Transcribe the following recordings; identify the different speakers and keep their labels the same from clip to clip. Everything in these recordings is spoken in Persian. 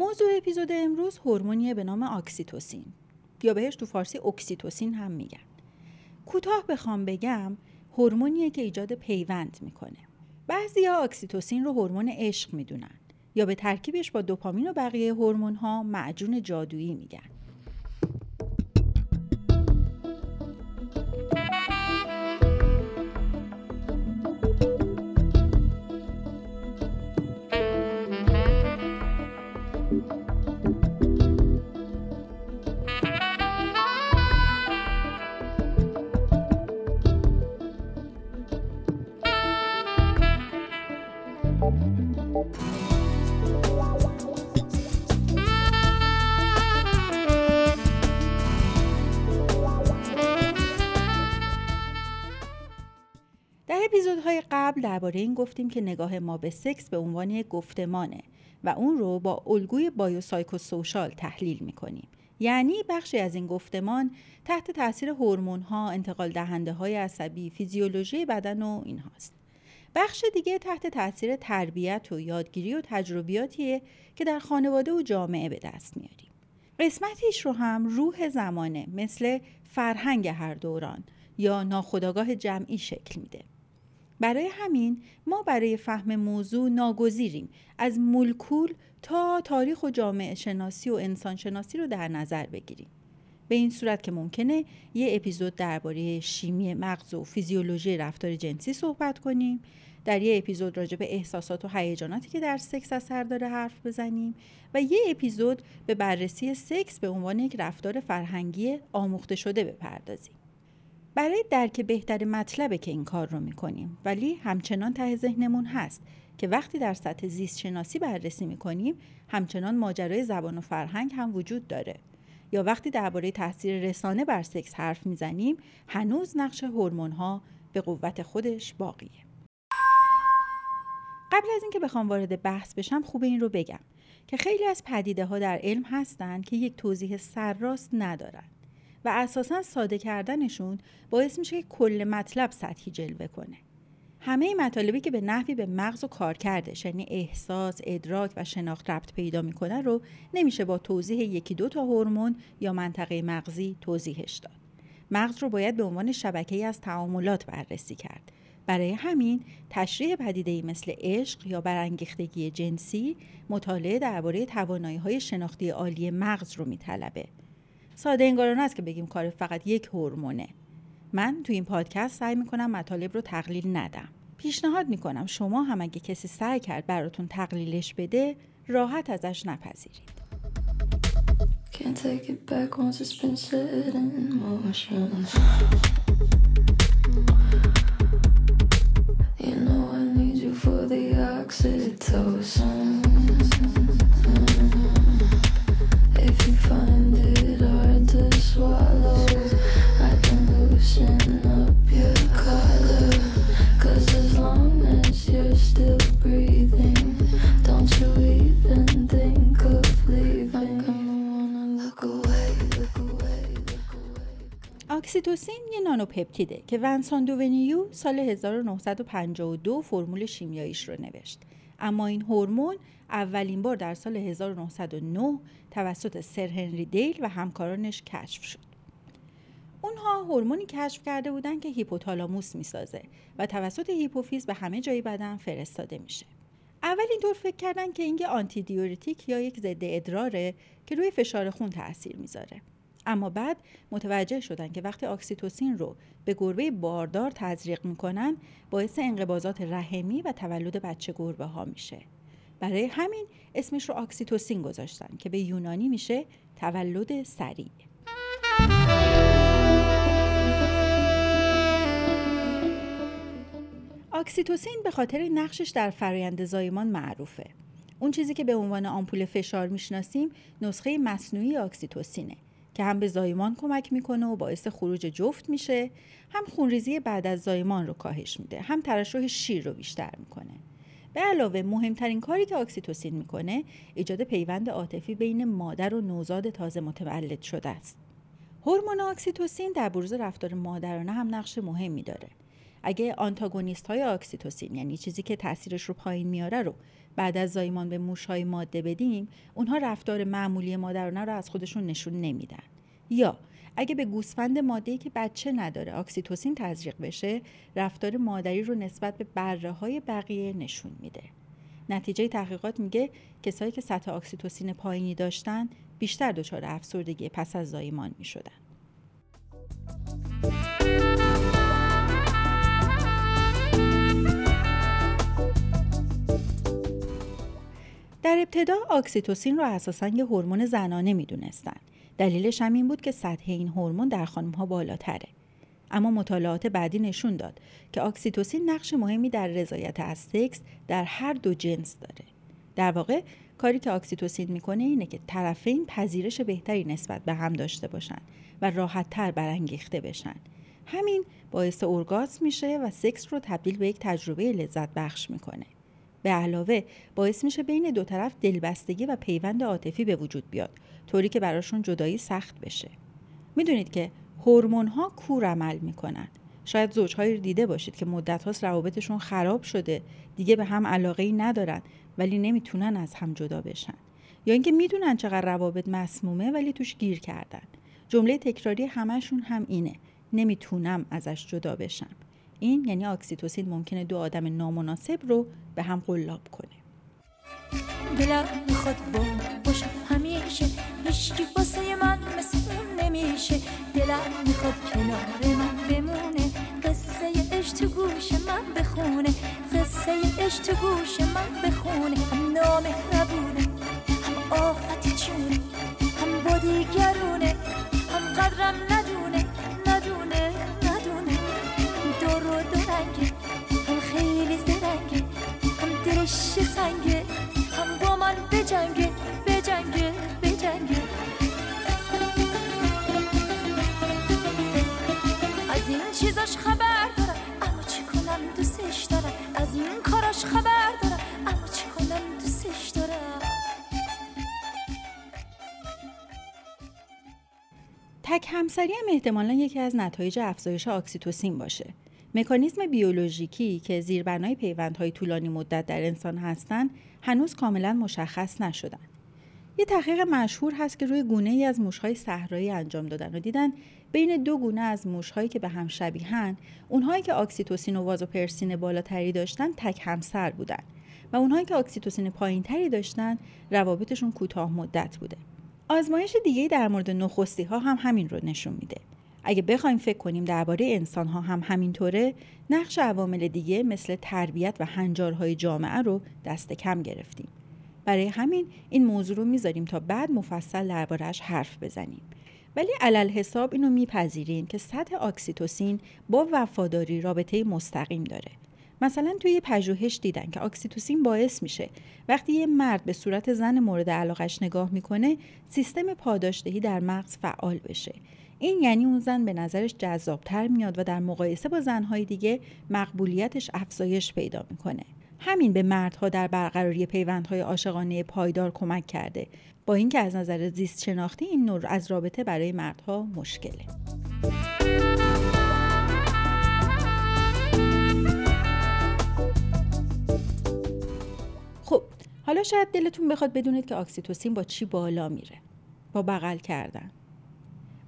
Speaker 1: موضوع اپیزود امروز هورمونیه به نام oxytocin یا بهش تو فارسی اکسیتوسین هم میگن. کوتاه بخوام بگم هورمونیه که ایجاد پیوند می‌کنه. بعضیا اکسیتوسین رو هورمون عشق می‌دونن یا به ترکیبش با دوپامین و بقیه هورمون ها معجون جادویی میگن. قبل درباره این گفتیم که نگاه ما به سکس به عنوان یک گفتمانه و اون رو با الگوی بایوسایکوسوشال تحلیل می‌کنیم یعنی بخشی از این گفتمان تحت تاثیر هورمون ها، انتقال دهنده های عصبی، فیزیولوژی بدن و این هاست. بخش دیگه تحت تاثیر تربیت و یادگیری و تجربیاتیه که در خانواده و جامعه به دست میاریم. قسمتیش رو هم روح زمانه مثل فرهنگ هر دوران یا ناخودآگاه جمعی شکل میده. برای همین ما برای فهم موضوع ناگزیریم. از مولکول تا تاریخ و جامعه شناسی و انسان شناسی رو در نظر بگیریم. به این صورت که ممکنه یه اپیزود درباره شیمی مغز و فیزیولوژی رفتار جنسی صحبت کنیم. در یه اپیزود راجع به احساسات و هیجاناتی که در سکس اثر داره حرف بزنیم و یه اپیزود به بررسی سکس به عنوان یک رفتار فرهنگی آموخته شده بپردازیم. برای درک بهتر مطلبه که این کار رو می‌کنیم. ولی همچنان ته ذهنمون هست که وقتی در سطح زیست شناسی بررسی می‌کنیم همچنان ماجرای زبان و فرهنگ هم وجود داره. یا وقتی درباره تاثیر رسانه بر سکس حرف می‌زنیم هنوز نقش هورمون ها به قوت خودش باقیه. قبل از اینکه بخوام وارد بحث بشم خوب این رو بگم که خیلی از پدیده ها در علم هستند که یک توضیح سرراست ندارن. و اساسا ساده کردنشون باعث میشه که کل مطلب سطحی جلوه کنه همه مطالبی که به نحوی به مغز و کار کرده یعنی احساس، ادراک و شناخت ربط پیدا می‌کنه رو نمیشه با توضیح یکی دو تا هورمون یا منطقه مغزی توضیحش داد. مغز رو باید به عنوان شبکه از تعاملات بررسی کرد. برای همین تشریح پدیده مثل عشق یا برانگیختگی جنسی مطالعه درباره توانایی های شناختی عالی مغز رو میطلبه. ساده انگارانه است که بگیم کار فقط یک هورمونه. من تو این پادکست سعی می‌کنم مطالب رو تقلیل ندم. پیشنهاد می‌کنم شما هم اگه کسی سعی کرد براتون تقلیلش بده راحت ازش نپذیرید. اکسیتوسین یه نانوپپتیده که ونسان دوونیو سال 1952 فرمول شیمیاییش رو نوشت. اما این هورمون اولین بار در سال 1909 توسط سر هنری دیل و همکارانش کشف شد. اونها هورمونی کشف کرده بودن که هیپوتالاموس می‌سازه و توسط هیپوفیز به همه جای بدن فرستاده میشه. اول اینطور فکر کردن که این یه آنتی دیورتیک یا یک ضد ادراره که روی فشار خون تاثیر می‌ذاره. اما بعد متوجه شدن که وقتی اکسیتوسین رو به گربه باردار تزریق می‌کنن باعث انقباضات رحمی و تولد بچه گربه ها میشه. برای همین اسمش رو اکسیتوسین گذاشتن که به یونانی میشه تولد سریع. اکسیتوسین به خاطر نقشش در فرایند زایمان معروفه. اون چیزی که به عنوان آمپول فشار می‌شناسیم نسخه مصنوعی اکسیتوسینه که هم به زایمان کمک می‌کنه و باعث خروج جفت میشه هم خونریزی بعد از زایمان رو کاهش میده هم ترشح شیر رو بیشتر می‌کنه. به علاوه مهمترین کاری که اکسیتوسین می‌کنه ایجاد پیوند عاطفی بین مادر و نوزاد تازه متولد شده است. هورمون اکسیتوسین در بروز رفتار مادرانه هم نقش مهمی داره. اگه آنتاگونیست های اکسیتوسین یعنی چیزی که تاثیرش رو پایین میاره رو بعد از زایمان به موشهای ماده بدیم اونها رفتار معمولی مادرانه رو از خودشون نشون نمیدن. یا اگه به گوسفند ماده‌ای که بچه نداره اکسیتوسین تزریق بشه رفتار مادری رو نسبت به بره های بقیه نشون میده. نتیجه تحقیقات میگه کسایی که سطح اکسیتوسین پایینی داشتن بیشتر دچار افسردگی پس از زایمان می‌شدن. در ابتدا اکسیتوسین رو اساسا یه هورمون زنانه می‌دونستن. دلیلش هم این بود که سطح این هورمون در خانم ها بالاتره. اما مطالعات بعدی نشون داد که اکسیتوسین نقش مهمی در رضایت از سکس در هر دو جنس داره. در واقع کاری که اکسیتوسین می‌کنه اینه که طرفین پذیرش بهتری نسبت به هم داشته باشن و راحت تر برانگیخته بشن. همین باعث ارگازم میشه و سکس رو تبدیل به یک تجربه لذت بخش می‌کنه. به علاوه باعث میشه بین دو طرف دلبستگی و پیوند عاطفی به وجود بیاد طوری که براشون جدایی سخت بشه. می‌دونید که هورمون ها کور عمل می‌کنن. شاید زوجهایی رو دیده باشید که مدت هاست روابطشون خراب شده دیگه به هم علاقه ای ندارن ولی نمی‌تونن از هم جدا بشن. یا اینکه می‌دونن چقدر روابط مسمومه ولی توش گیر کردن. جمله تکراری همشون هم اینه نمی‌تونم ازش جدا بشم. این یعنی اکسیتوسین ممکنه دو آدم نامناسب رو به هم قلاب کنه.
Speaker 2: دلم می‌خواد با باشه همیشه هیچکی واسه من مثل اون نمیشه. دلم می‌خواد کنار من بمونه. قصه اش تو گوش من بخونه. قصه اش تو گوش من بخونه. هم نامه نبونه هم آفتی چونه هم با دیگرونه. هم قدرم سنگه هم با من بجنگه بجنگه بجنگه از این چیزاش خبر دارم اما چی کنم دوستش دارم از این کاراش خبر دارم اما چی کنم دوستش دارم
Speaker 1: تک همسری هم احتمالا یکی از نتایج افزایش اکسیتوسین باشه. مکانیزم بیولوژیکی که زیربنای پیوندهای طولانی مدت در انسان هستند هنوز کاملا مشخص نشدن. یه تحقیق مشهور هست که روی گونه ای از موشهای صحرایی انجام دادن و دیدن بین دو گونه از موشهایی که به هم شبیهن اونهایی که اکسیتوسین و وازوپرسین بالاتری داشتن تک همسر بودن و اونهایی که اکسیتوسین پایینتری داشتن روابطشون کوتاه مدت بوده. آزمایش دیگه در مورد نخستی ها هم همین رو نشون میده. اگه بخوایم فکر کنیم درباره انسان ها هم همینطوره نقش عوامل دیگه مثل تربیت و هنجارهای جامعه رو دست کم گرفتیم. برای همین این موضوع رو می‌ذاریم تا بعد مفصل دربارهش حرف بزنیم. ولی علل حساب اینو میپذیریم که سطح اکسیتوسین با وفاداری رابطه مستقیم داره. مثلا توی پژوهش دیدن که اکسیتوسین باعث میشه. وقتی یه مرد به صورت زن مورد علاقش نگاه می‌کنه سیستم پاداشدهی در مغز فعال بشه. این یعنی اون زن به نظرش جذابتر میاد و در مقایسه با زنهای دیگه مقبولیتش افزایش پیدا می‌کنه. همین به مردها در برقراری پیوندهای عاشقانه پایدار کمک کرده. با اینکه از نظر زیست شناختی این نوع از رابطه برای مردها مشکله. خب حالا شاید دلتون بخواد بدونید که اکسیتوسین با چی بالا میره. با بغل کردن.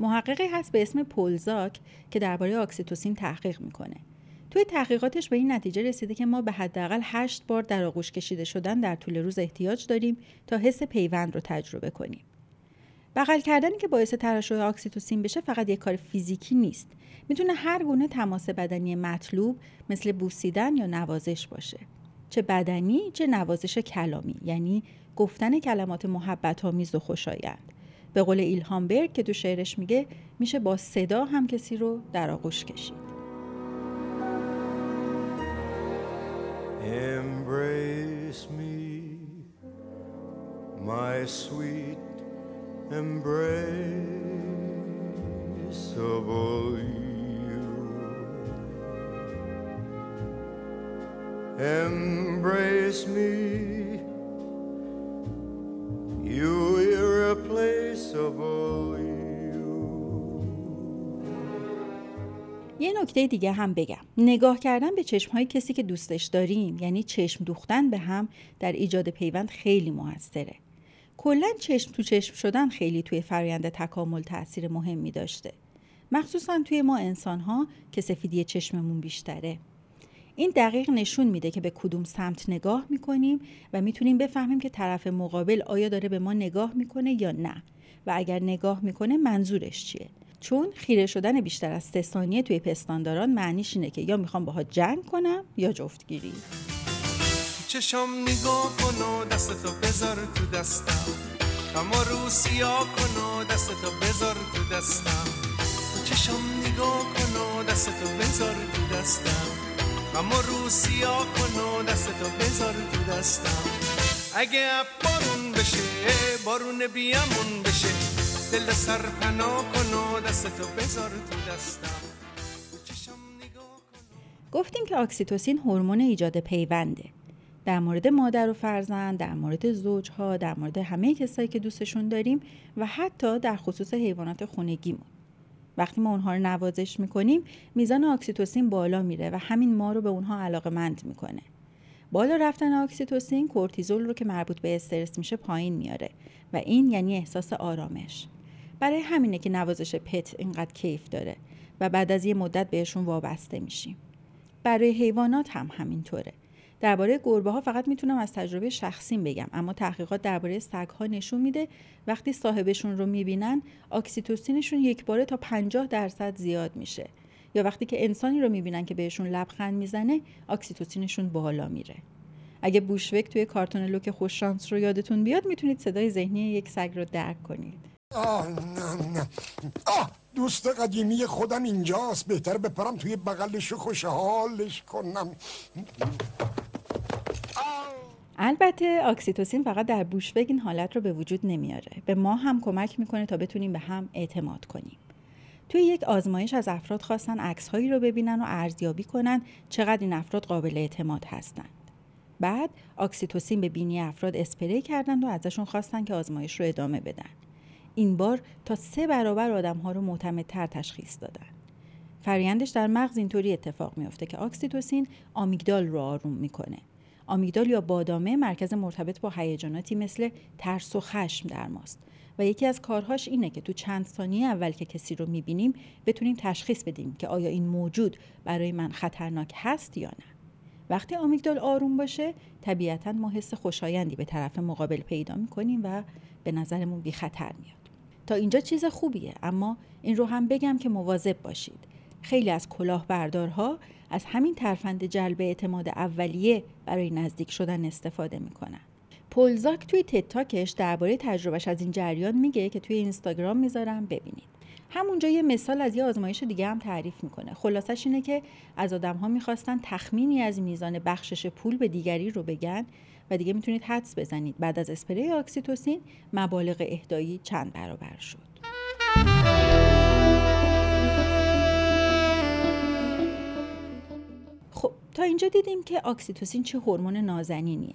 Speaker 1: محققی هست به اسم پول زاک که درباره اکسیتوسین تحقیق می‌کنه. توی تحقیقاتش به این نتیجه رسیده که ما به حداقل هشت بار در آغوش کشیده شدن در طول روز احتیاج داریم تا حس پیوند رو تجربه کنیم. بغل کردنی که باعث ترشح اکسیتوسین بشه فقط یک کار فیزیکی نیست. می‌تونه هر گونه تماس بدنی مطلوب مثل بوسیدن یا نوازش باشه. چه بدنی چه نوازش کلامی یعنی گفتن کلمات محبت آمیز و خوشایند. به قول ایلهام برگ که تو شعرش میگه میشه با صدا هم کسی رو در آغوش کشید
Speaker 3: Embrace me, my sweet you. Embrace me,
Speaker 1: یه نکته دیگه هم بگم. نگاه کردن به چشم های کسی که دوستش داریم یعنی چشم دوختن به هم در ایجاد پیوند خیلی موثره. کلا چشم تو چشم شدن خیلی توی فرایند تکامل تاثیر مهمی داشته. مخصوصا توی ما انسان ها که سفیدی چشممون بیشتره. این دقیق نشون میده که به کدوم سمت نگاه می‌کنیم و می‌تونیم بفهمیم که طرف مقابل آیا داره به ما نگاه می‌کنه یا نه. و اگر نگاه می‌کنه منظورش چیه؟ چون خیره شدن بیشتر از سه ثانیه توی پستانداران معنیش اینه که یا می‌خوام باها جنگ کنم یا جفتگیری.
Speaker 4: چشم نگاه کن و دستتو بذار تو دستم. اما رو سیاه کن و دستتو بذار تو دستم. چشم نگاه کن و دستتو بذار تو دستم. اما رو سیاه کن و دستتو بذار تو دستم. اگه بارون بشه بارون بیامون بشه. دل کن و دستتو بذار تو دستم
Speaker 1: گفتیم که اکسیتوسین هورمون ایجاد پیونده. در مورد مادر و فرزند در مورد زوجها در مورد همه کسایی که دوستشون داریم و حتی در خصوص حیوانات خونگیمون. وقتی ما اونها رو نوازش می‌کنیم میزان اکسیتوسین بالا میره و همین ما رو به اونها علاقمند می‌کنه. بالا رفتن اکسیتوسین کورتیزول رو که مربوط به استرس میشه پایین میاره و این یعنی احساس آرامش. برای همینه که نوازش پت اینقدر کیف داره و بعد از یه مدت بهشون وابسته میشیم. برای حیوانات هم همینطوره. درباره گربه ها فقط می‌تونم از تجربه شخصیم بگم اما تحقیقات درباره سگ ها نشون میده وقتی صاحبشون رو می‌بینن اکسیتوسینشون یک باره تا 50 درصد زیاد میشه. یا وقتی که انسانی رو می‌بینن که بهشون لبخند می‌زنه اکسیتوسینشون بالا میره. اگه بوشوگ توی کارتون لوک خوششانس رو یادتون بیاد می‌تونید صدای ذهنی یک سگ رو درک کنید.
Speaker 5: آه نه نه. دوست قدیمی خودم اینجاست. بهتره بپرم توی بغلش و خوشحالش کنم.
Speaker 1: البته اکسیتوسین فقط در بوشوگ این حالت رو به وجود نمیاره. به ما هم کمک می‌کنه تا بتونیم به هم اعتماد کنیم. توی یک آزمایش از افراد خواستن عکسهایی رو ببینن و ارزیابی کنن چقدر این افراد قابل اعتماد هستند. بعد اکسیتوسین به بینی افراد اسپری کردند و ازشون خواستن که آزمایش رو ادامه بدن. این بار تا سه برابر آدم ها رو معتمدتر تشخیص دادن. فرایندش در مغز اینطوری اتفاق میفته که اکسیتوسین آمیگدال رو آروم می‌کنه. آمیگدال یا بادامه مرکز مرتبط با هیجاناتی مثل ترس و خشم در ماست و یکی از کارهاش اینه که تو چند ثانیه اول که کسی رو می‌بینیم بتونیم تشخیص بدیم که آیا این موجود برای من خطرناک هست یا نه. وقتی آمیگدال آروم باشه طبیعتا ما حس خوشایندی به طرف مقابل پیدا می‌کنیم و به نظرمون بی خطر میاد. تا اینجا چیز خوبیه اما این رو هم بگم که مواظب باشید. خیلی از کلاهبردارها از همین ترفند جلب اعتماد اولیه برای نزدیک شدن استفاده می‌کنن. پولزاک توی تتاکش درباره تجربهش از این جریان میگه که توی اینستاگرام می‌ذارم ببینید. همونجا یه مثال از یه آزمایش دیگه هم تعریف می‌کنه. خلاصش اینه که از آدم ها می‌خواستن تخمینی از میزان بخشش پول به دیگری رو بگن و دیگه می‌تونید حدس بزنید. بعد از اسپری اکسیتوسین مبالغ اهدایی چند برابر شد. خب تا اینجا دیدیم که اکسیتوسین چه هورمون نازنینیه.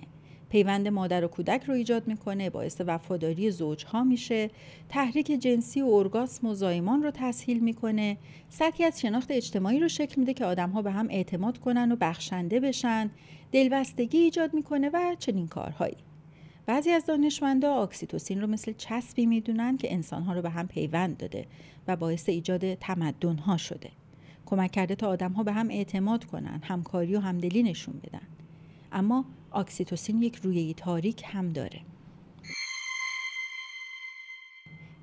Speaker 1: پیوند مادر و کودک رو ایجاد می‌کنه باعث وفاداری زوجها میشه. تحریک جنسی و ارگاسم و زایمان رو تسهیل می‌کنه. سطحی از شناخت اجتماعی رو شکل میده که آدمها به هم اعتماد کنن و بخشنده بشن. دلبستگی ایجاد می‌کنه و چنین کارهایی. بعضی از دانشمندا اکسیتوسین رو مثل چسبی می‌دونن که انسانها رو به هم پیوند داده و باعث ایجاد تمدنها شده. کمک کرده تا آدمها به هم اعتماد کنن همکاری و همدلی نشون بدن. اما اکسیتوسین یک رویه تاریک هم داره.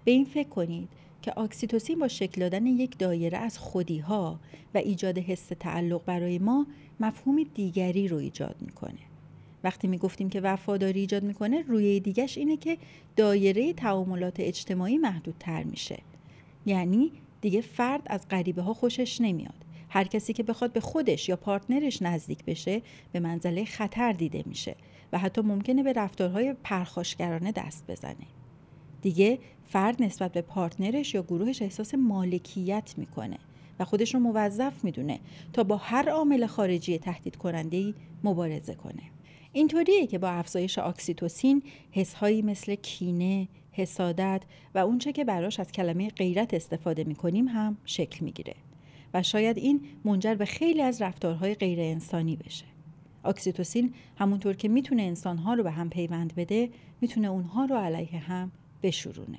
Speaker 1: به این فکر کنید که اکسیتوسین با شکل دادن یک دایره از خودی ها و ایجاد حس تعلق برای ما مفهوم دیگری رو ایجاد می‌کنه. وقتی می گفتیم که وفاداری ایجاد می‌کنه روی دیگش اینه که دایره تعاملات اجتماعی محدودتر میشه. یعنی دیگه فرد از غریبه ها خوشش نمیاد. هر کسی که بخواد به خودش یا پارتنرش نزدیک بشه به منزله خطر دیده میشه و حتی ممکنه به رفتارهای پرخاشگرانه دست بزنه. دیگه فرد نسبت به پارتنرش یا گروهش احساس مالکیت می‌کنه و خودش رو موظف می‌دونه تا با هر عامل خارجی تهدید کننده مبارزه کنه. اینطوریه که با افزایش اکسیتوسین حسهایی مثل کینه، حسادت و اونچه که براش از کلمه غیرت استفاده می‌کنیم هم شکل می‌گیره. و شاید این منجر به خیلی از رفتارهای غیر انسانی بشه. اکسیتوسین همونطور که می‌تونه انسانها رو به هم پیوند بده می‌تونه اونها رو علیه هم بشورونه.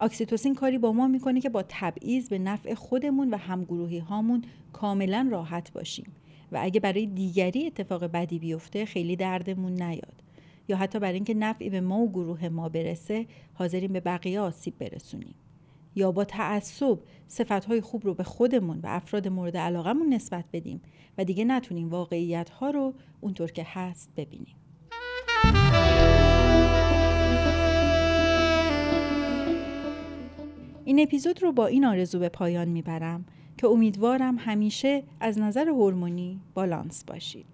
Speaker 1: اکسیتوسین کاری با ما می‌کنه که با تبعیض به نفع خودمون و همگروهی هامون کاملا راحت باشیم و اگه برای دیگری اتفاق بدی بیفته خیلی دردمون نیاد یا حتی برای اینکه نفعی به ما و گروه ما برسه حاضرین به بقیه آسیب برسونیم یا با تعصب صفتهای خوب رو به خودمون و افراد مورد علاقمون نسبت بدیم و دیگه نتونیم واقعیت ها رو اونطور که هست ببینیم. این اپیزود رو با این آرزو به پایان می‌برم که امیدوارم همیشه از نظر هورمونی بالانس باشید.